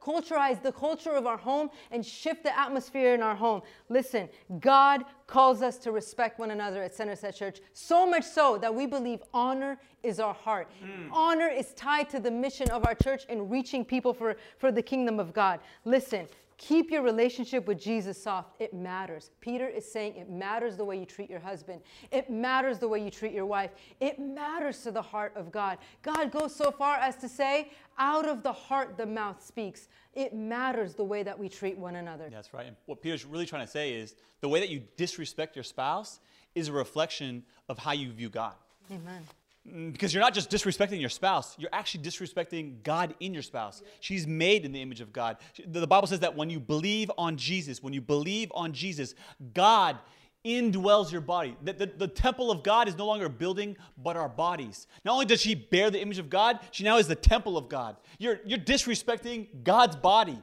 Speaker 3: culturize the culture of our home and shift the atmosphere in our home? Listen, God calls us to respect one another at Center Set Church, so much so that we believe honor is our heart. Mm. Honor is tied to the mission of our church in reaching people for, for the kingdom of God. Listen, Keep your relationship with Jesus soft. It matters. Peter is saying it matters the way you treat your husband. It matters the way you treat your wife. It matters to the heart of God. God goes so far as to say, out of the heart the mouth speaks. It matters the way that we treat one another.
Speaker 2: That's right. And what Peter's really trying to say is the way that you disrespect your spouse is a reflection of how you view God.
Speaker 3: Amen.
Speaker 2: Mm, because you're not just disrespecting your spouse, you're actually disrespecting God in your spouse. She's made in the image of God. The Bible says that when you believe on Jesus, when you believe on Jesus, God indwells your body. The, the, the, temple of God is no longer a building, but our bodies. Not only does she bear the image of God, she now is the temple of God. You're, you're disrespecting God's body.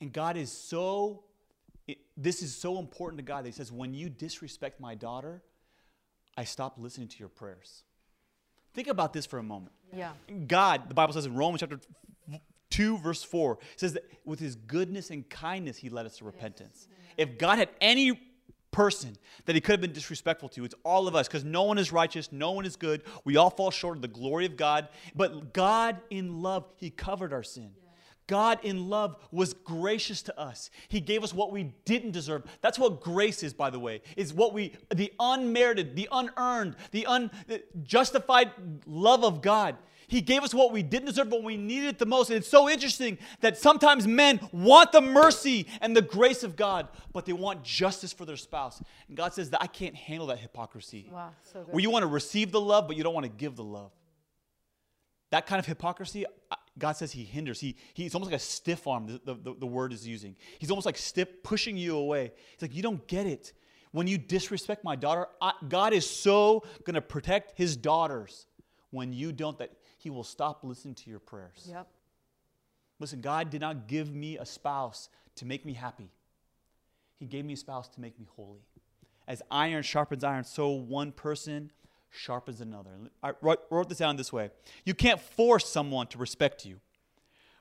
Speaker 2: And God is so, it, this is so important to God that He says, when you disrespect my daughter, I stop listening to your prayers. Think about this for a moment.
Speaker 3: Yeah.
Speaker 2: God, the Bible says in Romans chapter 2, verse 4, says that with his goodness and kindness, he led us to repentance. Yes. If God had any person that he could have been disrespectful to, it's all of us because no one is righteous, no one is good. We all fall short of the glory of God. But God, in love, he covered our sin. God in love was gracious to us. He gave us what we didn't deserve. That's what grace is, by the way, is what we, the unmerited, the unearned, the unjustified love of God. He gave us what we didn't deserve, but we needed it the most. And it's so interesting that sometimes men want the mercy and the grace of God, but they want justice for their spouse. And God says that I can't handle that hypocrisy.
Speaker 3: Wow, so good.
Speaker 2: Where you want to receive the love, but you don't want to give the love. That kind of hypocrisy, uh, God says He hinders. He, he's almost like a stiff arm, the, the, the word is using. He's almost like stiff, pushing you away. He's like, You don't get it. When you disrespect my daughter, I, God is so going to protect His daughters when you don't, that He will stop listening to your prayers.
Speaker 3: Yep.
Speaker 2: Listen, God did not give me a spouse to make me happy, He gave me a spouse to make me holy. As iron sharpens iron, so one person sharpens another. I wrote this down this way You can't force someone to respect you,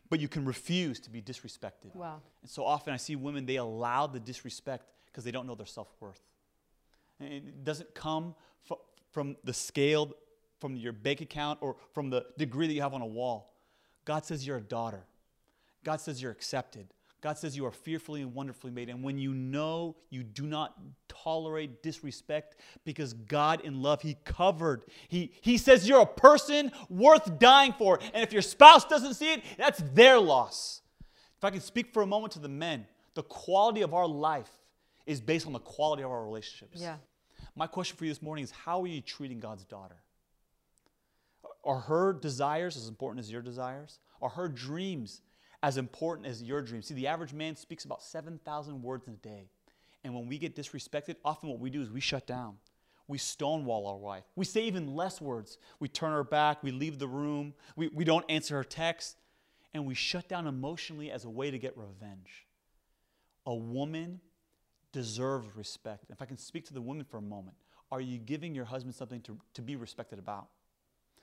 Speaker 2: but you can refuse to be disrespected.
Speaker 3: Wow.
Speaker 2: And so often I see women, they allow the disrespect because they don't know their self worth. It doesn't come from the scale, from your bank account, or from the degree that you have on a wall. God says you're a daughter. God says you're accepted. God says you are fearfully and wonderfully made. And when you know you do not tolerate disrespect because God in love, He covered. He, he says you're a person worth dying for. And if your spouse doesn't see it, that's their loss. If I can speak for a moment to the men, the quality of our life is based on the quality of our relationships.
Speaker 3: Yeah.
Speaker 2: My question for you this morning is how are you treating God's daughter? Are her desires as important as your desires? Are her dreams as important as your dreams. See, the average man speaks about 7,000 words in a day. And when we get disrespected, often what we do is we shut down. We stonewall our wife. We say even less words. We turn her back. We leave the room. We, we don't answer her text. And we shut down emotionally as a way to get revenge. A woman deserves respect. If I can speak to the women for a moment, are you giving your husband something to, to be respected about?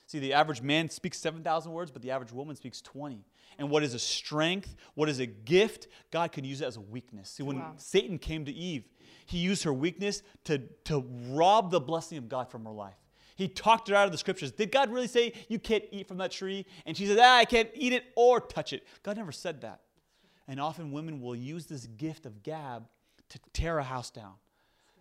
Speaker 2: See, the average man speaks 7,000 words, but the average woman speaks 20. And what is a strength, what is a gift, God can use it as a weakness. See, when wow. Satan came to Eve, he used her weakness to, to rob the blessing of God from her life. He talked her out of the scriptures. Did God really say you can't eat from that tree? And she said, ah, I can't eat it or touch it. God never said that. And often women will use this gift of gab to tear a house down.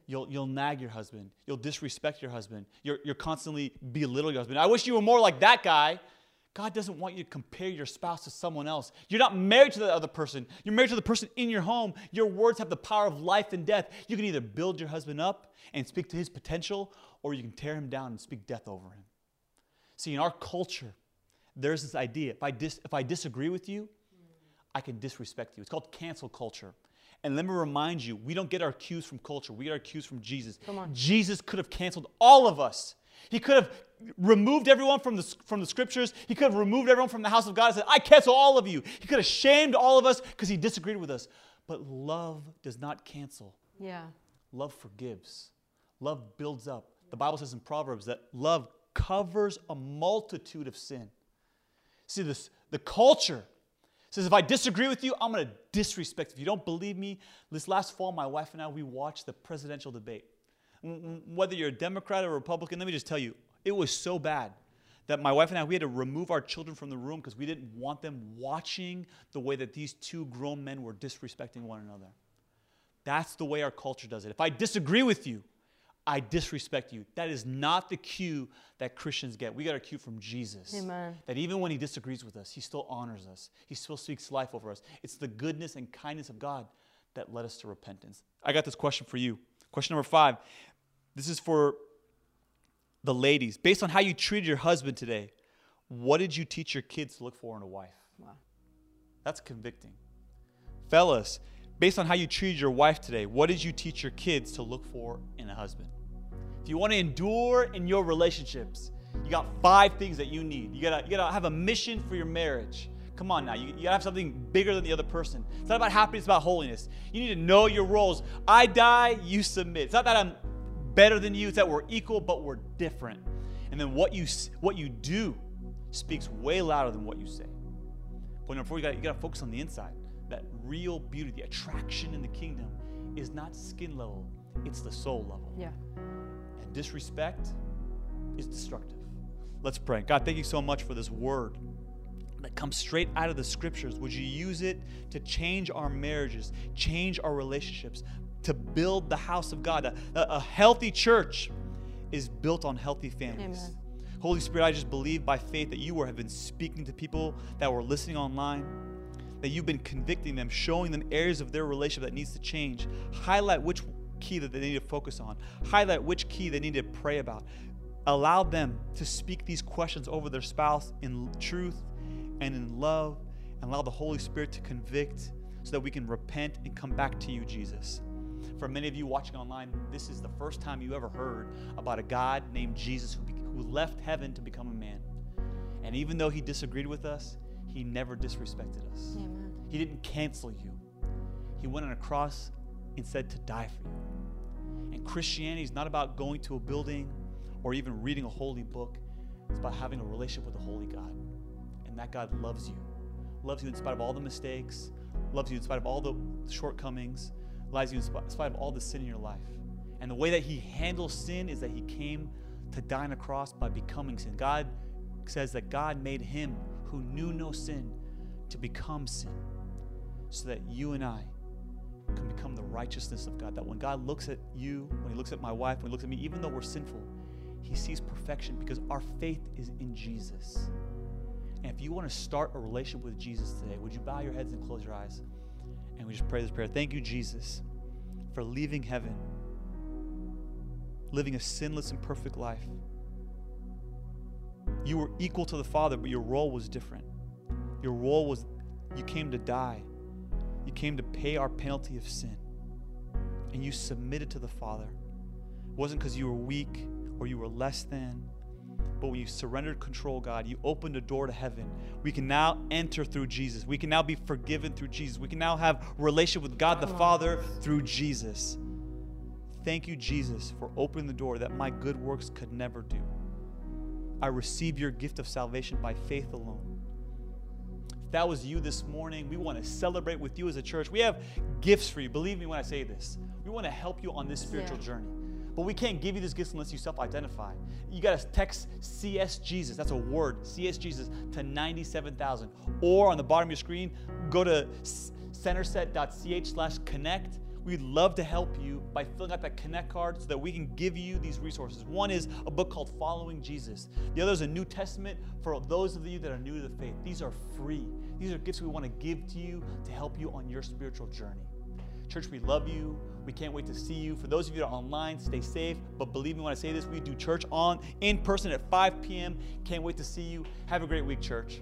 Speaker 2: You'll, you'll nag your husband. You'll disrespect your husband. You're, you're constantly belittle your husband. I wish you were more like that guy. God doesn't want you to compare your spouse to someone else. You're not married to that other person. You're married to the person in your home. Your words have the power of life and death. You can either build your husband up and speak to his potential, or you can tear him down and speak death over him. See, in our culture, there's this idea if I, dis- if I disagree with you, I can disrespect you. It's called cancel culture. And let me remind you, we don't get our cues from culture. We get our cues from Jesus.
Speaker 3: Come on.
Speaker 2: Jesus could have canceled all of us. He could have removed everyone from the, from the scriptures. He could have removed everyone from the house of God and said, I cancel all of you. He could have shamed all of us because he disagreed with us. But love does not cancel.
Speaker 3: Yeah.
Speaker 2: Love forgives. Love builds up. The Bible says in Proverbs that love covers a multitude of sin. See, this, the culture says, if I disagree with you, I'm going to disrespect. If you don't believe me, this last fall, my wife and I, we watched the presidential debate. Whether you're a Democrat or Republican, let me just tell you, it was so bad that my wife and I, we had to remove our children from the room because we didn't want them watching the way that these two grown men were disrespecting one another. That's the way our culture does it. If I disagree with you, I disrespect you. That is not the cue that Christians get. We got a cue from Jesus.
Speaker 3: Amen.
Speaker 2: That even when he disagrees with us, he still honors us. He still speaks life over us. It's the goodness and kindness of God that led us to repentance. I got this question for you. Question number five. This is for the ladies. Based on how you treated your husband today, what did you teach your kids to look for in a wife?
Speaker 3: Wow.
Speaker 2: That's convicting. Fellas, based on how you treated your wife today, what did you teach your kids to look for in a husband? If you want to endure in your relationships, you got five things that you need. You gotta, you gotta have a mission for your marriage. Come on now, you, you gotta have something bigger than the other person. It's not about happiness, it's about holiness. You need to know your roles. I die, you submit. It's not that I'm better than you, it's that we're equal, but we're different. And then what you what you do speaks way louder than what you say. Point number four, you gotta, you gotta focus on the inside. That real beauty, the attraction in the kingdom is not skin level, it's the soul level.
Speaker 3: Yeah And
Speaker 2: disrespect is destructive. Let's pray. God, thank you so much for this word. that comes straight out of the scriptures, would you use it to change our marriages, change our relationships, to build the house of God? A, a healthy church is built on healthy families. Amen. Holy Spirit, I just believe by faith that you have been speaking to people that were listening online, that you've been convicting them, showing them areas of their relationship that needs to change. Highlight which key that they need to focus on, highlight which key they need to pray about. Allow them to speak these questions over their spouse in truth and in love, and allow the Holy Spirit to convict so that we can repent and come back to you, Jesus. For many of you watching online, this is the first time you ever heard about a God named Jesus who, who left heaven to become a man. And even though he disagreed with us, he never disrespected us. Amen. He didn't cancel you. He went on a cross and said to die for you. And Christianity is not about going to a building or even reading a holy book. It's about having a relationship with a holy God. And that God loves you. Loves you in spite of all the mistakes, loves you in spite of all the shortcomings, loves you in spite of all the sin in your life. And the way that He handles sin is that He came to die on a cross by becoming sin. God says that God made Him who knew no sin to become sin so that you and I can become the righteousness of God. That when God looks at you, when He looks at my wife, when He looks at me, even though we're sinful, He sees perfection because our faith is in Jesus. And if you want to start a relationship with Jesus today, would you bow your heads and close your eyes? And we just pray this prayer. Thank you, Jesus, for leaving heaven, living a sinless and perfect life. You were equal to the Father, but your role was different. Your role was you came to die you came to pay our penalty of sin. And you submitted to the Father. It wasn't because you were weak or you were less than, but when you surrendered control, God, you opened a door to heaven. We can now enter through Jesus. We can now be forgiven through Jesus. We can now have relationship with God the Father through Jesus. Thank you, Jesus, for opening the door that my good works could never do. I receive your gift of salvation by faith alone If that was you this morning, we want to celebrate with you as a church. We have gifts for you. Believe me when I say this. We want to help you on this spiritual yeah. journey. But we can't give you this gift unless you self identify. You got to text CS Jesus, that's a word, CS Jesus, to 97,000. Or on the bottom of your screen, go to centerset.ch slash connect We'd love to help you by filling out that Connect card so that we can give you these resources. One is a book called Following Jesus, the other is a New Testament for those of you that are new to the faith. These are free, these are gifts we want to give to you to help you on your spiritual journey. Church, we love you. We can't wait to see you. For those of you that are online, stay safe. But believe me when I say this, we do church on in person at 5 p.m. Can't wait to see you. Have a great week, church.